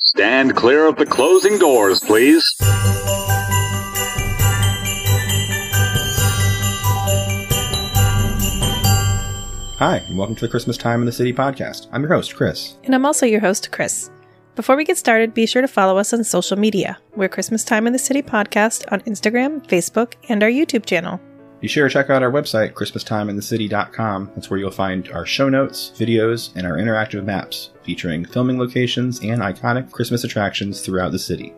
Stand clear of the closing doors, please. Hi, and welcome to the Christmas Time in the City podcast. I'm your host, Chris. And I'm also your host, Chris. Before we get started, be sure to follow us on social media. We're Christmas Time in the City podcast on Instagram, Facebook, and our YouTube channel. Be sure to check out our website, ChristmasTimeInTheCity.com. That's where you'll find our show notes, videos, and our interactive maps featuring filming locations and iconic Christmas attractions throughout the city.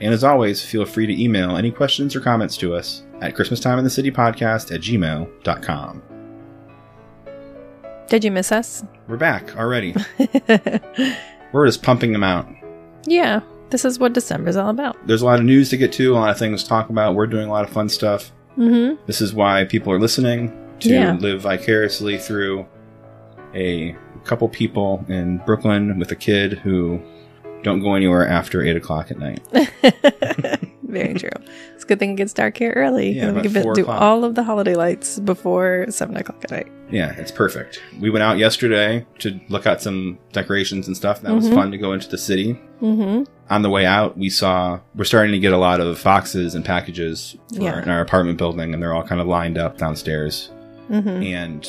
And as always, feel free to email any questions or comments to us at ChristmasTimeInTheCityPodcast at gmail.com. Did you miss us? We're back already. We're just pumping them out. Yeah, this is what December's all about. There's a lot of news to get to, a lot of things to talk about. We're doing a lot of fun stuff. Mm-hmm. This is why people are listening to Yeah. live vicariously through a couple people in Brooklyn with a kid who don't go anywhere after 8 o'clock at night. Very true. It's a good thing it gets dark here early. Yeah, and we can do all of the holiday lights before 7 o'clock at night. Yeah, it's perfect. We went out yesterday to look at some decorations and stuff. That was Mhm. fun to go into the city. Mm-hmm. On the way out, we saw we're starting to get a lot of boxes and packages Yeah. in our apartment building, and they're all kind of lined up downstairs. Mm-hmm. and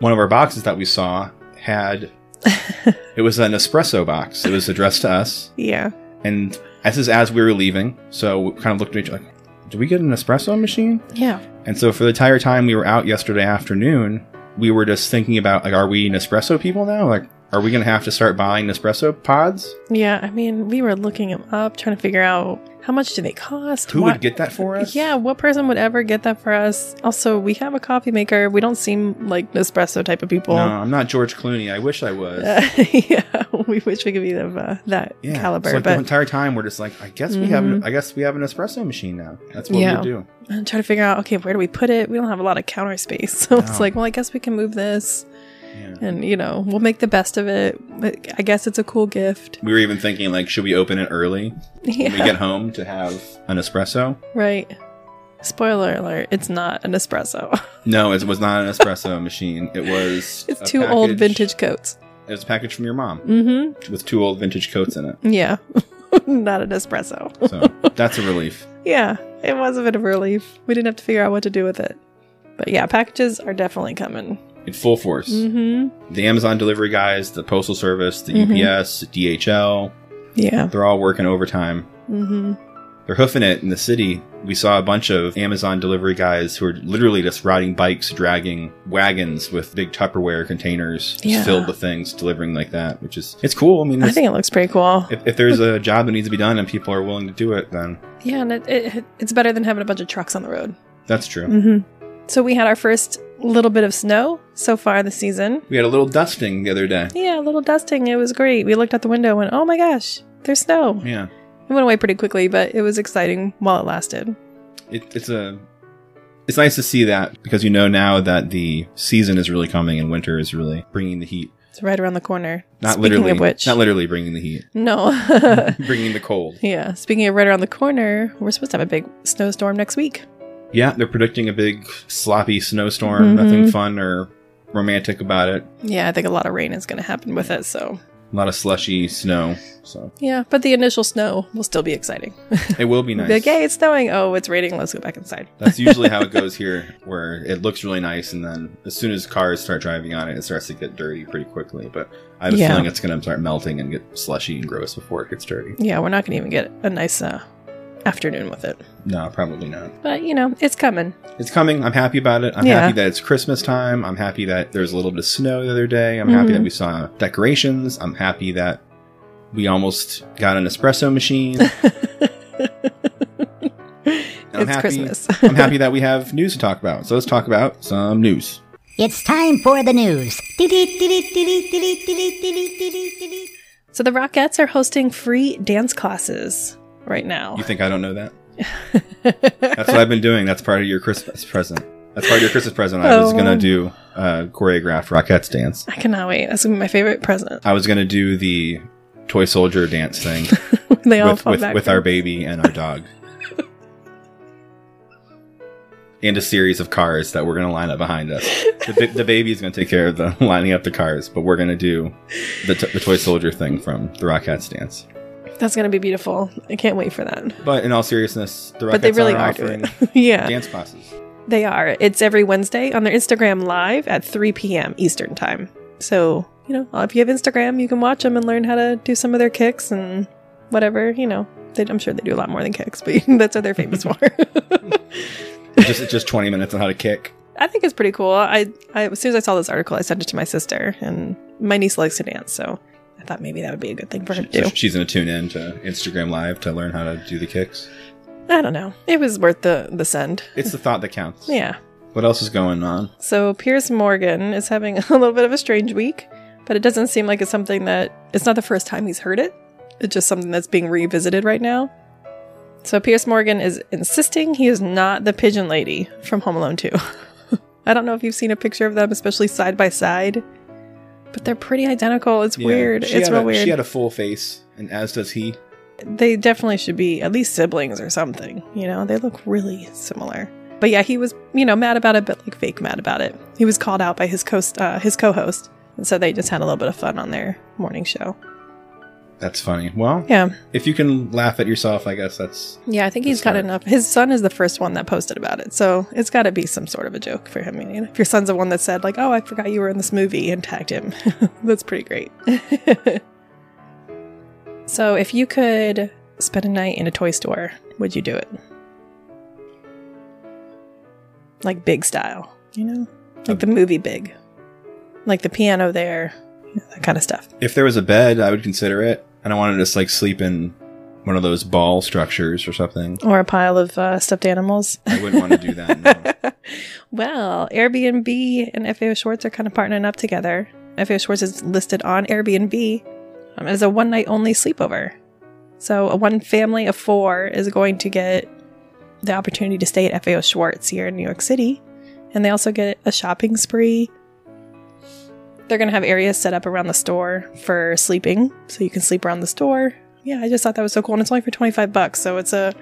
one of our boxes that we saw had it was an espresso box. It was addressed to us, Yeah. and this is as we were leaving. So we kind of looked at each other. Like, Did we get an espresso machine? Yeah. And so for the entire time we were out yesterday afternoon, we were just thinking about like, are we Nespresso people now? Like, are we going to have to start buying Nespresso pods? Yeah. I mean, we were looking them up, trying to figure out how much do they cost? Who would get that for us? Yeah, what person would ever get that for us? Also, we have a coffee maker. We don't seem like Nespresso type of people. No, I'm not George Clooney. I wish I was. Uh, yeah, we wish we could be of uh, that yeah, caliber. so like the but entire time we're just like, I guess we have, an, Mhm. I guess we have an espresso machine now. That's what Yeah. we do. And try to figure out, okay, where do we put it? We don't have a lot of counter space. So it's like, well, I guess we can move this Yeah. and, you know, we'll make the best of it. I guess it's a cool gift. We were even thinking like, should we open it early when we get home to have an espresso? right. Spoiler alert, it's not an espresso. No, it was not an espresso machine. It was. It's two old vintage coats. It was a package from your mom Mm-hmm. with two old vintage coats in it. Yeah. not an espresso. So that's a relief. Yeah, it was a bit of a relief. We didn't have to figure out what to do with it. But yeah, packages are definitely coming. In full force. Mm-hmm. The Amazon delivery guys, the Postal Service, the Mhm. UPS, DHL, Yeah. they're all working overtime. Mm-hmm. They're hoofing it in the city. We saw a bunch of Amazon delivery guys who are literally just riding bikes, dragging wagons with big Tupperware containers just Yeah. filled with things, delivering like that, which is it's cool. I mean, I think it looks pretty cool. if, if there's a job that needs to be done and people are willing to do it, then Yeah, and it, it, it's better than having a bunch of trucks on the road. that's true. Mm-hmm. So we had our first little bit of snow so far this season. We had a little dusting the other day. Yeah, a little dusting. It was great. We looked out the window and went, oh my gosh, there's snow. Yeah, It went away pretty quickly, but it was exciting while it lasted. it, it's a. It's nice to see that because you know now that the season is really coming and winter is really bringing the heat. It's right around the corner. Not Speaking literally, of which, not literally bringing the heat, no. bringing the cold. Yeah, speaking of right around the corner, we're supposed to have a big snowstorm next week. Yeah, they're predicting a big sloppy snowstorm. Mhm. Nothing fun or romantic about it. Yeah, I think a lot of rain is going to happen with it. So, A lot of slushy snow. So yeah, but the initial snow will still be exciting. it will be nice. Like, hey, it's snowing. Oh, it's raining. Let's go back inside. That's usually how it goes here, where it looks really nice, and then as soon as cars start driving on it, it starts to get dirty pretty quickly. But I have a Yeah. feeling it's going to start melting and get slushy and gross before it gets dirty. Yeah, we're not going to even get a nice uh, afternoon with it. No, probably not. But, you know, it's coming. It's coming. I'm happy about it. I'm Yeah. happy that it's Christmas time. I'm happy that there's a little bit of snow the other day. I'm happy Mhm. that we saw decorations. I'm happy that we almost got an espresso machine. I'm it's happy- Christmas. I'm happy that we have news to talk about. So let's talk about some news. It's time for the news. so, the Rockettes are hosting free dance classes right now. You think I don't know that? That's what I've been doing. That's part of your Christmas present. That's part of your Christmas present. I was Oh. gonna do a choreographed Rockettes dance. I cannot wait. That's to be my favorite present. I was gonna do the toy soldier dance thing they all with fall with, back with our baby and our dog. and a series of cars that we're going to line up behind us. The, ba- the baby's going to take care of the lining up the cars, but we're going to do the, t- the toy soldier thing from the Rockettes dance. That's gonna be beautiful. I can't wait for that. But in all seriousness, the But they really are are offering doing yeah, dance classes. they are. It's every Wednesday on their Instagram live at 3 p.m. Eastern time. So you know, if you have Instagram, you can watch them and learn how to do some of their kicks and whatever. You know, they, I'm sure they do a lot more than kicks, but that's what they're famous for. Just, just 20 minutes on how to kick. I think it's pretty cool. I, I as soon as I saw this article, I sent it to my sister, and my niece likes to dance, so I thought maybe that would be a good thing for her to So do. she's going to tune in to Instagram Live to learn how to do the kicks. I don't know. It was worth the the send. It's the thought that counts. Yeah. What else is going on? So Piers Morgan is having a little bit of a strange week, but it doesn't seem like it's something that it's not the first time he's heard it. It's just something that's being revisited right now. So Piers Morgan is insisting he is not the pigeon lady from Home Alone 2. I don't know if you've seen a picture of them, especially side by side, but they're pretty identical. It's Yeah, weird. It's real a, weird. She had a full face, and as does he. they definitely should be at least siblings or something. You know, they look really similar. But yeah, he was, you know, mad about it, but like fake mad about it. He was called out by his co uh, his co-host, and so they just had a little bit of fun on their morning show. That's funny. Well, Yeah, if you can laugh at yourself, I guess that's yeah, I think he's got enough. His son is the first one that posted about it, so it's got to be some sort of a joke for him. You know, if your son's the one that said like, "Oh, I forgot you were in this movie," and tagged him, that's pretty great. so, if you could spend a night in a toy store, would you do it? Like big style, you know, like the um, movie Big, like the piano there, that kind of stuff. if there was a bed, I would consider it. And I wanted to just like sleep in one of those ball structures or something. Or a pile of uh, stuffed animals. I wouldn't want to do that. No. well, Airbnb and FAO Schwarz are kind of partnering up together. FAO Schwarz is listed on Airbnb um, as a one night only sleepover. So, a one family of four is going to get the opportunity to stay at FAO Schwarz here in New York City. And they also get a shopping spree. They're going to have areas set up around the store for sleeping. So, you can sleep around the store. Yeah, I just thought that was so cool. And it's only for 25 bucks. So, it's a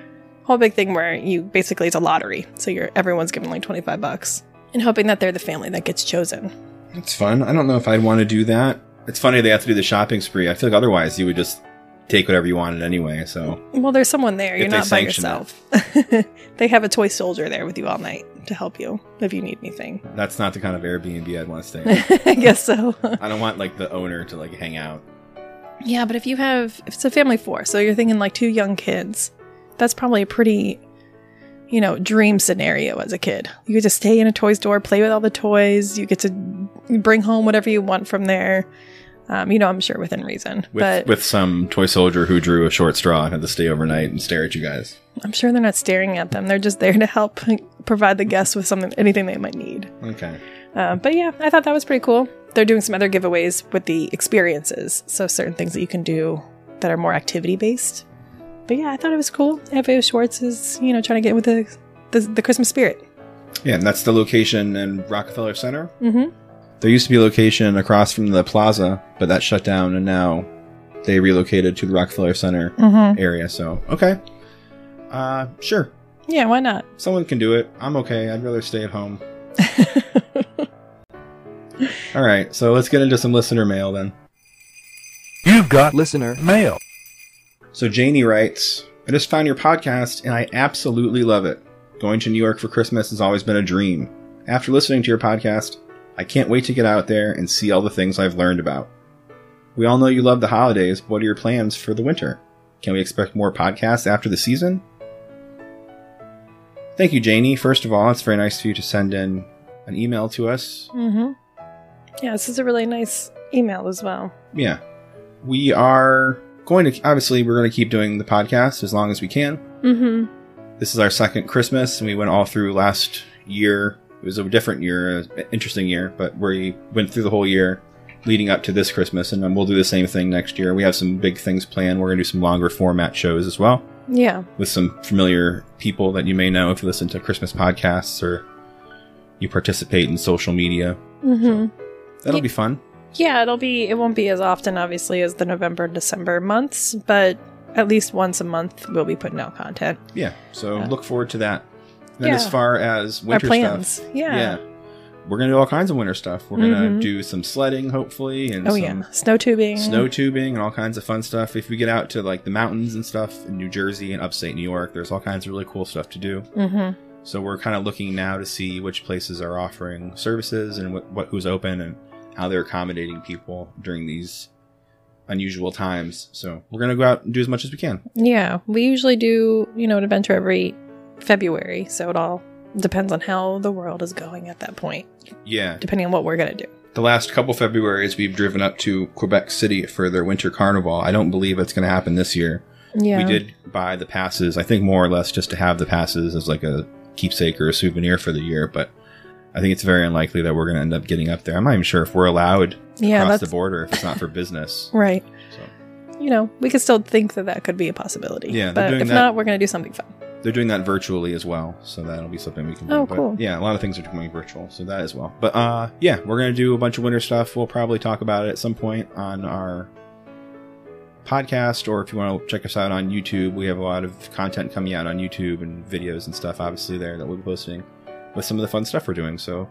whole big thing where you basically it's a lottery. So you're everyone's given like 25 bucks and hoping that they're the family that gets chosen. It's fun. I don't know if I'd want to do that. It's funny they have to do the shopping spree. I feel like otherwise you would just take whatever you wanted anyway. So Well, there's someone there. You're not by yourself. they have a toy soldier there with you all night to help you if you need anything. that's not the kind of Airbnb I'd want to stay in. I guess so. I don't want like the owner to like hang out. yeah, but if you have if it's a family four, so you're thinking like two young kids, that's probably a pretty you know, dream scenario as a kid. You get to stay in a toy store, play with all the toys, you get to bring home whatever you want from there. Um, you know, I'm sure within reason. With but with some toy soldier who drew a short straw and had to stay overnight and stare at you guys. I'm sure they're not staring at them. They're just there to help provide the guests with something, anything they might need. Okay. Uh, but yeah, I thought that was pretty cool. They're doing some other giveaways with the experiences, so certain things that you can do that are more activity based. But yeah, I thought it was cool. FAO Schwarz is, you know, trying to get with the the, the Christmas spirit. Yeah, and that's the location in Rockefeller Center. Mm-hmm. There used to be a location across from the plaza, but that shut down, and now they relocated to the Rockefeller Center Mm-hmm. area. So, okay. Uh, sure. Yeah, why not? Someone can do it. I'm okay. I'd rather stay at home. All right, so let's get into some listener mail then. You've got listener mail. So Janie writes, I just found your podcast and I absolutely love it. Going to New York for Christmas has always been a dream. After listening to your podcast, I can't wait to get out there and see all the things I've learned about. We all know you love the holidays. but What are your plans for the winter? Can we expect more podcasts after the season? Thank you, Janie. First of all, it's very nice of you to send in an email to us. Mm-hmm. Yeah, this is a really nice email as well. Yeah. We are going to, obviously, we're going to keep doing the podcast as long as we can. Mm-hmm. This is our second Christmas, and we went all through last year. It was a different year, an interesting year, but we went through the whole year leading up to this Christmas, and we'll do the same thing next year. We have some big things planned. We're going to do some longer format shows as well Yeah. with some familiar people that you may know if you listen to Christmas podcasts or you participate in social media. Mm-hmm. That'll Yeah. be fun. Yeah, it'll be it won't be as often obviously as the November and December months, but at least once a month we'll be putting out content. Yeah, so Yeah. look forward to that. Then as far as Our winter plans. stuff, Yeah. we're gonna do all kinds of winter stuff. We're gonna Mhm. do some sledding, hopefully, and Oh some yeah. Snow tubing. snow tubing and all kinds of fun stuff. If we get out to like the mountains and stuff in New Jersey and upstate New York, there's all kinds of really cool stuff to do. Mm-hmm. So we're kind of looking now to see which places are offering services and what, what who's open and how they're accommodating people during these unusual times. So we're gonna go out and do as much as we can. Yeah. We usually do, you know, an adventure every February, so it all depends on how the world is going at that point, Yeah. depending on what we're gonna do. The last couple Februarys we've driven up to Quebec City for their winter carnival. I don't believe it's gonna happen this year. Yeah. We did buy the passes, I think more or less just to have the passes as like a keepsake or a souvenir for the year, but I think it's very unlikely that we're gonna end up getting up there. I'm not even sure if we're allowed Yeah, across the border if it's not for business. right. So You know, we could still think that that could be a possibility. Yeah, but if that- not, we're gonna do something fun. They're doing that virtually as well, so that'll be something we can do. Oh, But, cool. Yeah, a lot of things are going virtual, so that as well. But uh, yeah, we're gonna do a bunch of winter stuff. We'll probably talk about it at some point on our podcast, or if you want to check us out on YouTube, we have a lot of content coming out on YouTube and videos and stuff, obviously there that we'll be posting with some of the fun stuff we're doing. So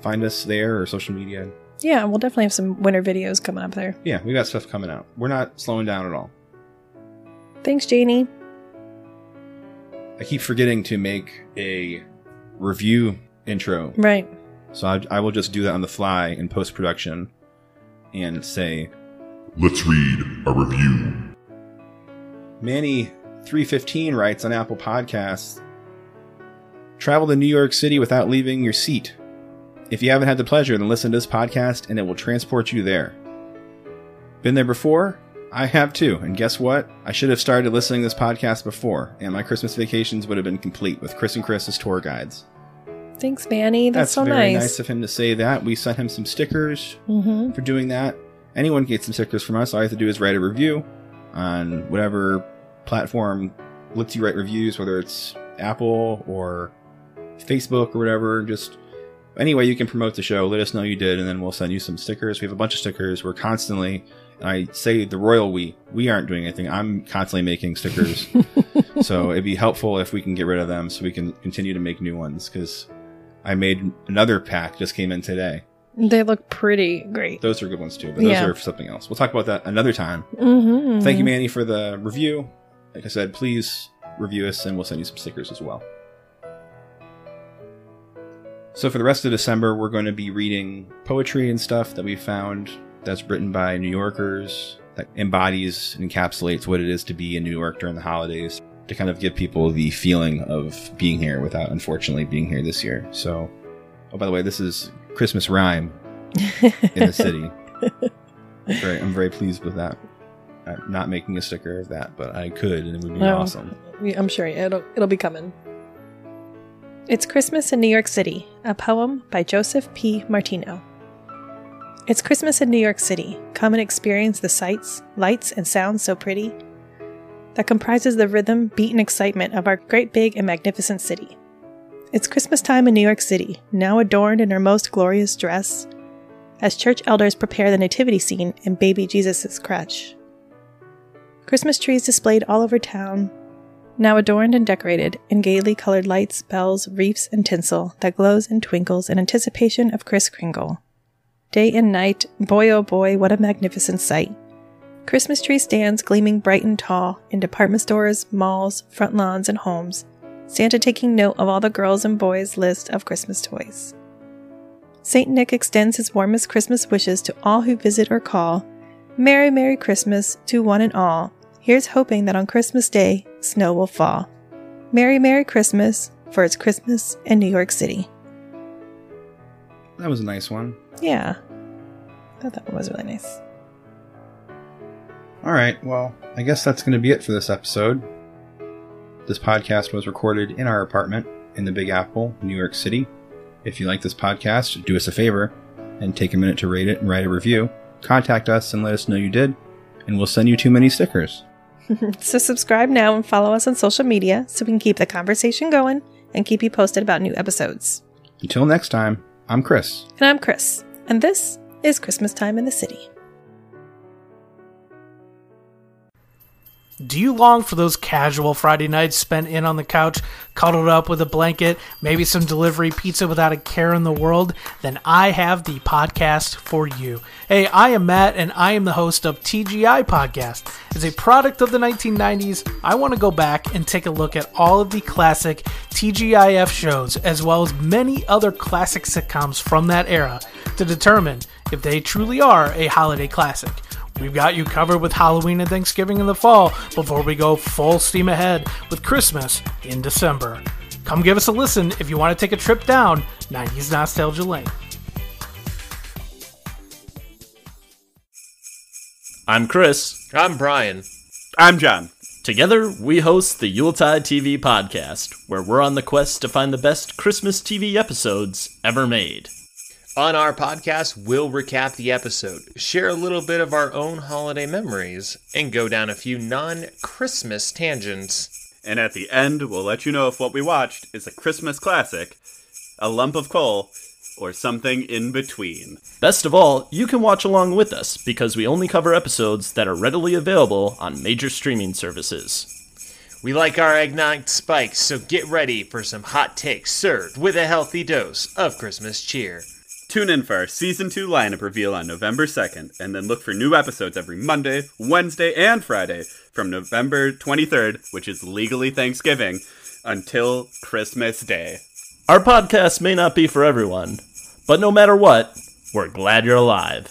find us there or social media. Yeah, we'll definitely have some winter videos coming up there. Yeah, we got stuff coming out. We're not slowing down at all. Thanks, Janie. I keep forgetting to make a review intro Right. So I, I will just do that on the fly in post production and say, Let's read a review. Manny315 writes on Apple Podcasts Travel to New York City without leaving your seat. If you haven't had the pleasure, then listen to this podcast and it will transport you there. Been there before? I have too. And guess what? I should have started listening to this podcast before, and my Christmas vacations would have been complete with Chris and Chris as tour guides. Thanks, Manny. That's, so very nice. nice of him to say that. We sent him some stickers mm-hmm. for doing that. Anyone can get some stickers from us. All you have to do is write a review on whatever platform lets you write reviews, whether it's Apple or Facebook or whatever. Just any way you can promote the show, let us know you did, and then we'll send you some stickers. We have a bunch of stickers. We're constantly, I say the royal we, we aren't doing anything. I'm constantly making stickers. so it'd be helpful if we can get rid of them so we can continue to make new ones because I made another pack just came in today. They look pretty great. Those are good ones too, but those Yeah. are something else. We'll talk about that another time. Mm-hmm. Thank you, Manny, for the review. Like I said, please review us and we'll send you some stickers as well. So, for the rest of December, we're going to be reading poetry and stuff that we found that's written by New Yorkers that embodies and encapsulates what it is to be in New York during the holidays to kind of give people the feeling of being here without unfortunately being here this year. So, oh, by the way, this is Christmas rhyme in the city. very, I'm very pleased with that. I'm not making a sticker of that, but I could, and it would be Oh. awesome. I'm sure it'll it'll be coming. It's Christmas in New York City, a poem by Joseph P. Martino. It's Christmas in New York City. Come and experience the sights, lights, and sounds so pretty that comprises the rhythm, beat, and excitement of our great big and magnificent city. It's Christmas time in New York City, now adorned in her most glorious dress, as church elders prepare the nativity scene in baby Jesus' crutch. Christmas trees displayed all over town, now adorned and decorated in gaily colored lights, bells, wreaths, and tinsel that glows and twinkles in anticipation of Kris Kringle. Day and night, boy oh boy, what a magnificent sight. Christmas tree stands gleaming bright and tall in department stores, malls, front lawns, and homes. Santa taking note of all the girls and boys' list of Christmas toys. St. Nick extends his warmest Christmas wishes to all who visit or call. Merry, Merry Christmas to one and all. Here's hoping that on Christmas Day, snow will fall. Merry, Merry Christmas, for it's Christmas in New York City. That was a nice one. Yeah. I thought that one was really nice. All right, well, I guess that's going to be it for this episode. This podcast was recorded in our apartment in the Big Apple, New York City. If you like this podcast, do us a favor and take a minute to rate it and write a review. Contact us and let us know you did, and we'll send you too many stickers. So subscribe now and follow us on social media so we can keep the conversation going and keep you posted about new episodes. Until next time, I'm Chris. And I'm Chris, and this is Christmas Time in the City. Do you long for those casual Friday nights spent in on the couch, cuddled up with a blanket, maybe some delivery pizza without a care in the world? Then I have the podcast for you. Hey, I am Matt, and I am the host of TGI Podcast. As a product of the 1990s, I want to go back and take a look at all of the classic TGIF shows, as well as many other classic sitcoms from that era, to determine if they truly are a holiday classic. We've got you covered with Halloween and Thanksgiving in the fall before we go full steam ahead with Christmas in December. Come give us a listen if you want to take a trip down 90s Nostalgia Lane. I'm Chris. I'm Brian. I'm John. Together, we host the Yuletide TV podcast, where we're on the quest to find the best Christmas TV episodes ever made. On our podcast, we'll recap the episode, share a little bit of our own holiday memories, and go down a few non Christmas tangents. And at the end, we'll let you know if what we watched is a Christmas classic, a lump of coal, or something in between. Best of all, you can watch along with us because we only cover episodes that are readily available on major streaming services. We like our eggnog spikes, so get ready for some hot takes served with a healthy dose of Christmas cheer. Tune in for our season 2 lineup reveal on November 2nd, and then look for new episodes every Monday, Wednesday, and Friday from November 23rd, which is legally Thanksgiving, until Christmas Day. Our podcast may not be for everyone, but no matter what, we're glad you're alive.